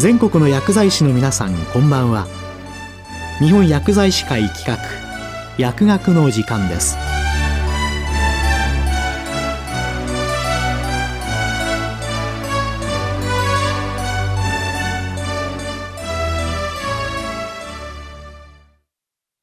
全国の薬剤師の皆さんこんばんは。日本薬剤師会企画薬学の時間です。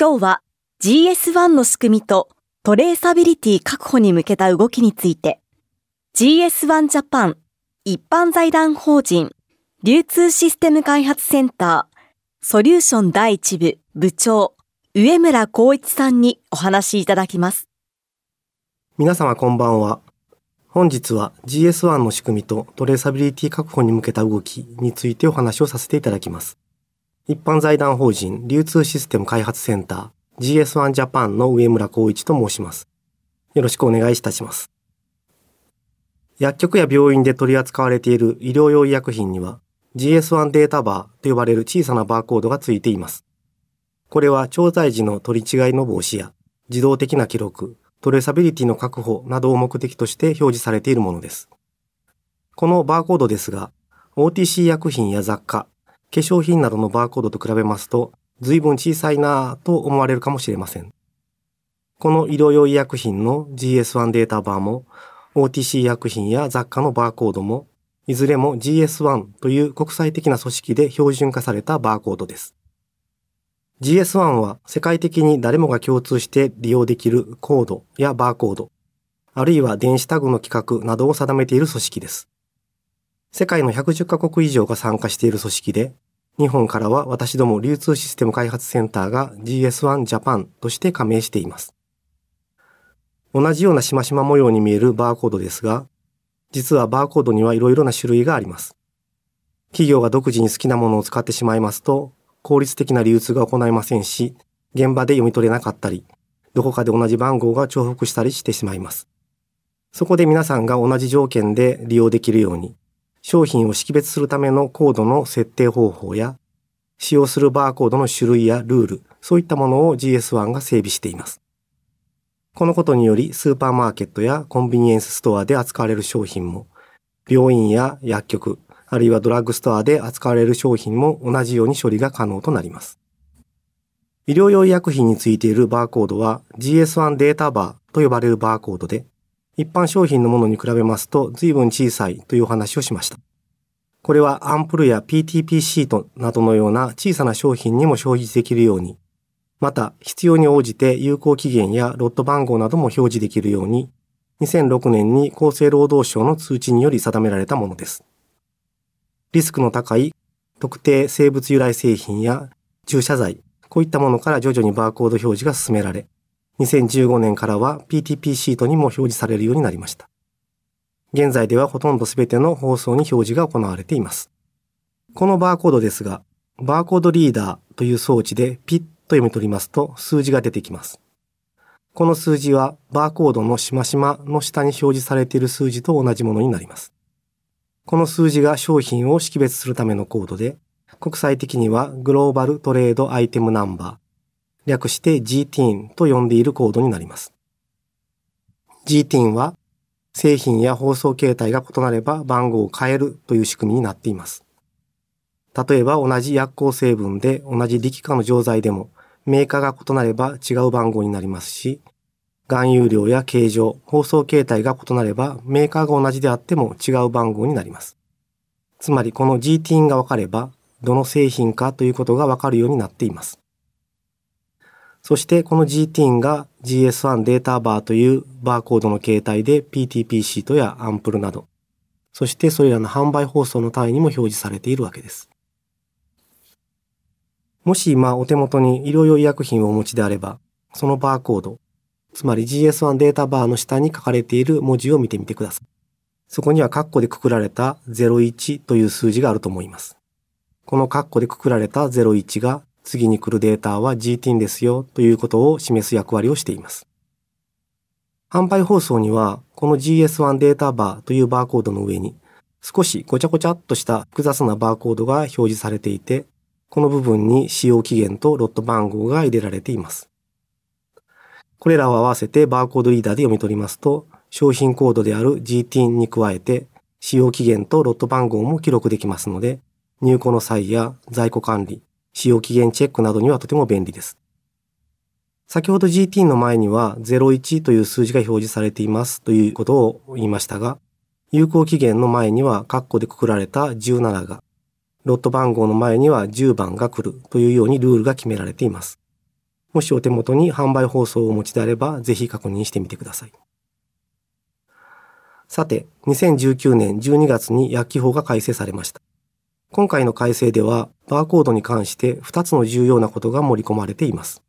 今日は GS1 の仕組みとトレーサビリティ確保に向けた動きについて GS1 ジャパン一般財団法人流通システム開発センターソリューション第一部部長上村光一さんにお話しいただきます。皆様こんばんは。本日は GS1 の仕組みとトレーサビリティ確保に向けた動きについてお話をさせていただきます。一般財団法人流通システム開発センター GS1 ジャパンの上村光一と申します。よろしくお願いいたします。薬局や病院で取り扱われている医療用医薬品には GS1 データバーと呼ばれる小さなバーコードがついています。これは調剤時の取り違いの防止や自動的な記録、トレーサビリティの確保などを目的として表示されているものです。このバーコードですが、OTC 薬品や雑貨、化粧品などのバーコードと比べますと、随分小さいなぁと思われるかもしれません。この医療用医薬品の GS1 データバーも、OTC 薬品や雑貨のバーコードも、いずれも GS1 という国際的な組織で標準化されたバーコードです。GS1 は世界的に誰もが共通して利用できるコードやバーコード、あるいは電子タグの規格などを定めている組織です。世界の110カ国以上が参加している組織で、日本からは私ども流通システム開発センターが GS1 ジャパンとして加盟しています。同じようなしましま模様に見えるバーコードですが、実はバーコードにはいろいろな種類があります。企業が独自に好きなものを使ってしまいますと、効率的な流通が行えませんし、現場で読み取れなかったり、どこかで同じ番号が重複したりしてしまいます。そこで皆さんが同じ条件で利用できるように、商品を識別するためのコードの設定方法や、使用するバーコードの種類やルール、そういったものを GS1 が整備しています。このことにより、スーパーマーケットやコンビニエンスストアで扱われる商品も、病院や薬局、あるいはドラッグストアで扱われる商品も同じように処理が可能となります。医療用医薬品についているバーコードは GS1 データバーと呼ばれるバーコードで、一般商品のものに比べますと随分小さいというお話をしました。これはアンプルや PTP シートなどのような小さな商品にも消費できるように、また必要に応じて有効期限やロット番号なども表示できるように、2006年に厚生労働省の通知により定められたものです。リスクの高い特定生物由来製品や注射剤、こういったものから徐々にバーコード表示が進められ、2015年からは PTP シートにも表示されるようになりました。現在ではほとんど全ての放送に表示が行われています。このバーコードですが、バーコードリーダーという装置でピッと読み取りますと数字が出てきます。この数字はバーコードのしましまの下に表示されている数字と同じものになります。この数字が商品を識別するためのコードで、国際的にはグローバルトレードアイテムナンバー、略して GTIN と呼んでいるコードになります。GTIN は製品や包装形態が異なれば番号を変えるという仕組みになっています。例えば同じ薬効成分で同じ力化の錠剤でもメーカーが異なれば違う番号になりますし、含有量や形状、包装形態が異なればメーカーが同じであっても違う番号になります。つまりこの GT が分かればどの製品かということが分かるようになっています。そしてこの GT が GS1 データバーというバーコードの形態で PTP シートやアンプルなど、そしてそれらの販売放送の単位にも表示されているわけです。もし今お手元に医療用医薬品をお持ちであれば、そのバーコード、つまり GS1 データバーの下に書かれている文字を見てみてください。そこにはカッコでくくられた01という数字があると思います。このカッコでくくられた01が次に来るデータは GT ですよということを示す役割をしています。販売放送にはこの GS1 データバーというバーコードの上に少しごちゃごちゃっとした複雑なバーコードが表示されていて、この部分に使用期限とロット番号が入れられています。これらを合わせてバーコードリーダーで読み取りますと、商品コードである GT に加えて、使用期限とロット番号も記録できますので、入庫の際や在庫管理、使用期限チェックなどにはとても便利です。先ほど GT の前には01という数字が表示されていますということを言いましたが、有効期限の前にはカッコでくくられた17が、ロット番号の前には10番が来るというようにルールが決められています。もしお手元に販売放送をお持ちであれば、ぜひ確認してみてください。さて、2019年12月に薬機法が改正されました。今回の改正では、バーコードに関して2つの重要なことが盛り込まれています。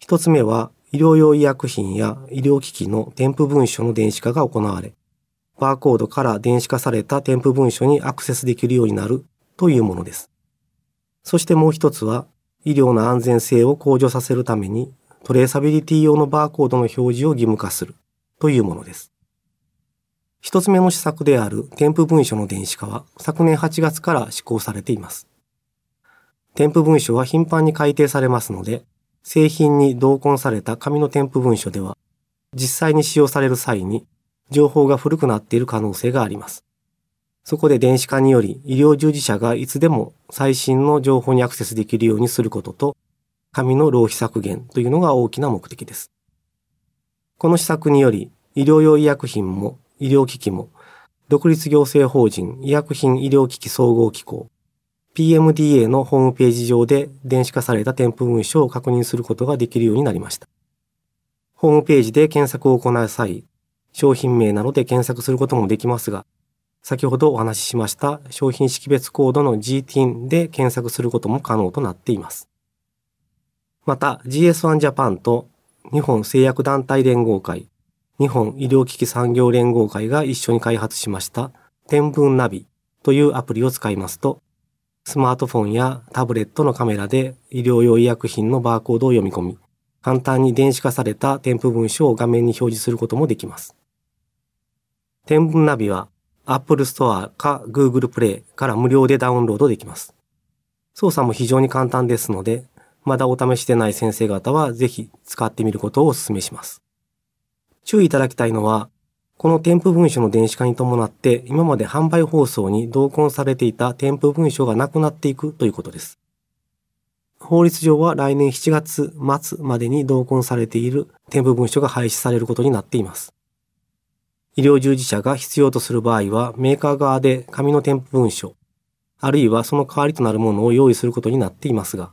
1つ目は、医療用医薬品や医療機器の添付文書の電子化が行われ、バーコードから電子化された添付文書にアクセスできるようになるというものです。そしてもう一つは、医療の安全性を向上させるためにトレーサビリティ用のバーコードの表示を義務化するというものです。一つ目の施策である添付文書の電子化は昨年8月から施行されています。添付文書は頻繁に改定されますので、製品に同梱された紙の添付文書では、実際に使用される際に情報が古くなっている可能性があります。そこで電子化により医療従事者がいつでも最新の情報にアクセスできるようにすることと、紙の浪費削減というのが大きな目的です。この施策により、医療用医薬品も医療機器も、独立行政法人医薬品医療機器総合機構、PMDA のホームページ上で電子化された添付文書を確認することができるようになりました。ホームページで検索を行う際、商品名などで検索することもできますが、先ほどお話ししました商品識別コードの GTIN で検索することも可能となっています。また GS1 ジャパンと日本製薬団体連合会、日本医療機器産業連合会が一緒に開発しました天文ナビというアプリを使いますと、スマートフォンやタブレットのカメラで医療用医薬品のバーコードを読み込み、簡単に電子化された添付文書を画面に表示することもできます。天文ナビは Apple Store か Google Play から無料でダウンロードできます。操作も非常に簡単ですので、まだお試しでない先生方はぜひ使ってみることをお勧めします。注意いただきたいのは、この添付文書の電子化に伴って今まで販売放送に同梱されていた添付文書がなくなっていくということです。法律上は来年7月末までに同梱されている添付文書が廃止されることになっています。医療従事者が必要とする場合は、メーカー側で紙の添付文書、あるいはその代わりとなるものを用意することになっていますが、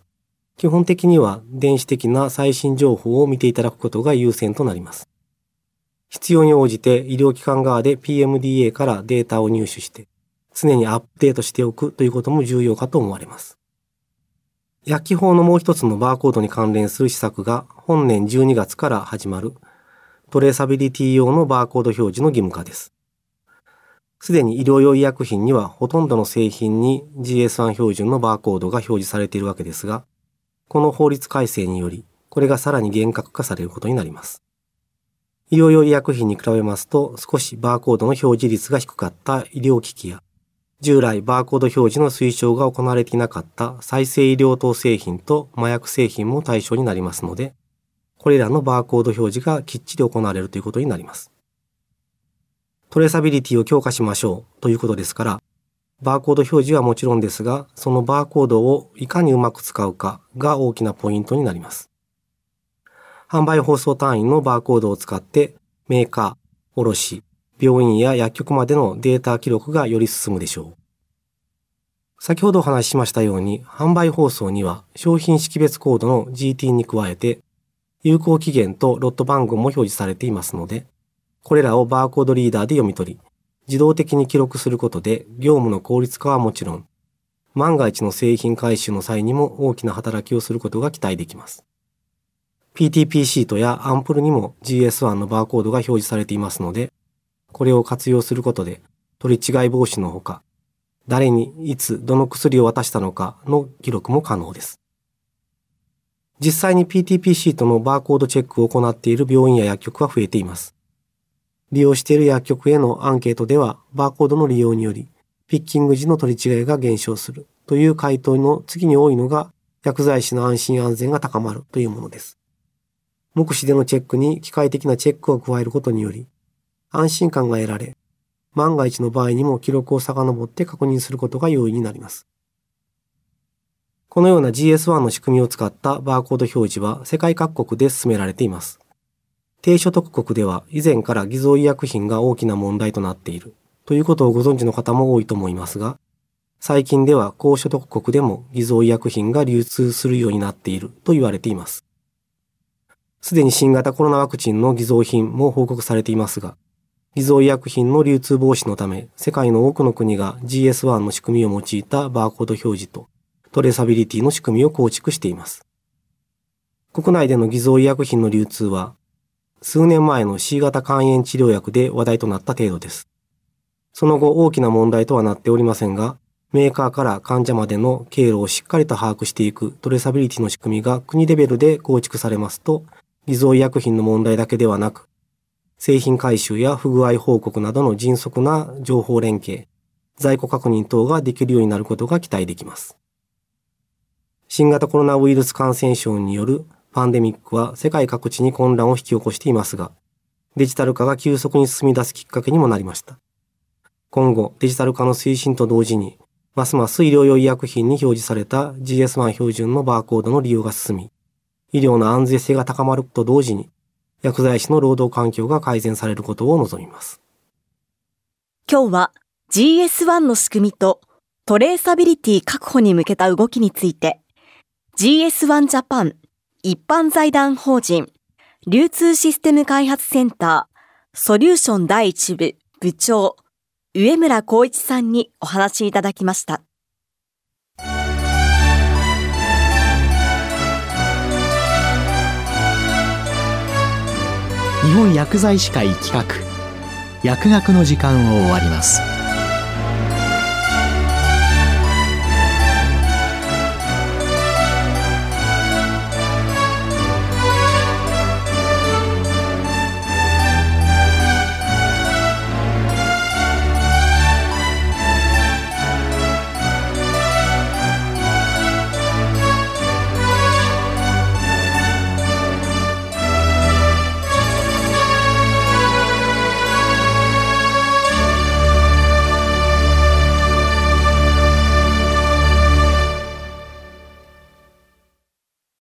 基本的には電子的な最新情報を見ていただくことが優先となります。必要に応じて医療機関側で PMDA からデータを入手して、常にアップデートしておくということも重要かと思われます。薬機法のもう一つのバーコードに関連する施策が本年12月から始まるトレーサビリティ用のバーコード表示の義務化です。すでに医療用医薬品にはほとんどの製品に GS1 標準のバーコードが表示されているわけですが、この法律改正により、これがさらに厳格化されることになります。医療用医薬品に比べますと少しバーコードの表示率が低かった医療機器や、従来バーコード表示の推奨が行われていなかった再生医療等製品と麻薬製品も対象になりますので、これらのバーコード表示がきっちり行われるということになります。トレーサビリティを強化しましょうということですから、バーコード表示はもちろんですが、そのバーコードをいかにうまく使うかが大きなポイントになります。販売放送単位のバーコードを使ってメーカー、卸、病院や薬局までのデータ記録がより進むでしょう。先ほどお話ししましたように、販売放送には商品識別コードの GT に加えて、有効期限とロット番号も表示されていますので、これらをバーコードリーダーで読み取り、自動的に記録することで業務の効率化はもちろん、万が一の製品回収の際にも大きな働きをすることが期待できます。PTP シートやアンプルにも GS1 のバーコードが表示されていますので、これを活用することで取り違い防止のほか、誰にいつどの薬を渡したのかの記録も可能です。実際に PTP シートのバーコードチェックを行っている病院や薬局は増えています。利用している薬局へのアンケートでは、バーコードの利用により、ピッキング時の取り違いが減少するという回答の次に多いのが、薬剤師の安心安全が高まるというものです。目視でのチェックに機械的なチェックを加えることにより、安心感が得られ、万が一の場合にも記録を遡って確認することが容易になります。このような GS1 の仕組みを使ったバーコード表示は世界各国で進められています。低所得国では以前から偽造医薬品が大きな問題となっているということをご存知の方も多いと思いますが、最近では高所得国でも偽造医薬品が流通するようになっていると言われています。すでに新型コロナワクチンの偽造品も報告されていますが、偽造医薬品の流通防止のため、世界の多くの国が GS1 の仕組みを用いたバーコード表示とトレーサビリティの仕組みを構築しています。国内での偽造医薬品の流通は、数年前の C 型肝炎治療薬で話題となった程度です。その後大きな問題とはなっておりませんが、メーカーから患者までの経路をしっかりと把握していくトレーサビリティの仕組みが国レベルで構築されますと、偽造医薬品の問題だけではなく、製品回収や不具合報告などの迅速な情報連携、在庫確認等ができるようになることが期待できます。新型コロナウイルス感染症によるパンデミックは世界各地に混乱を引き起こしていますが、デジタル化が急速に進み出すきっかけにもなりました。今後、デジタル化の推進と同時に、ますます医療用医薬品に表示された GS1 標準のバーコードの利用が進み、医療の安全性が高まると同時に、薬剤師の労働環境が改善されることを望みます。今日は GS1 の仕組みとトレーサビリティ確保に向けた動きについて、GS1 ジャパン一般財団法人流通システム開発センターソリューション第一部部長上村光一さんにお話しいただきました。日本薬剤師会企画薬学の時間を終わります。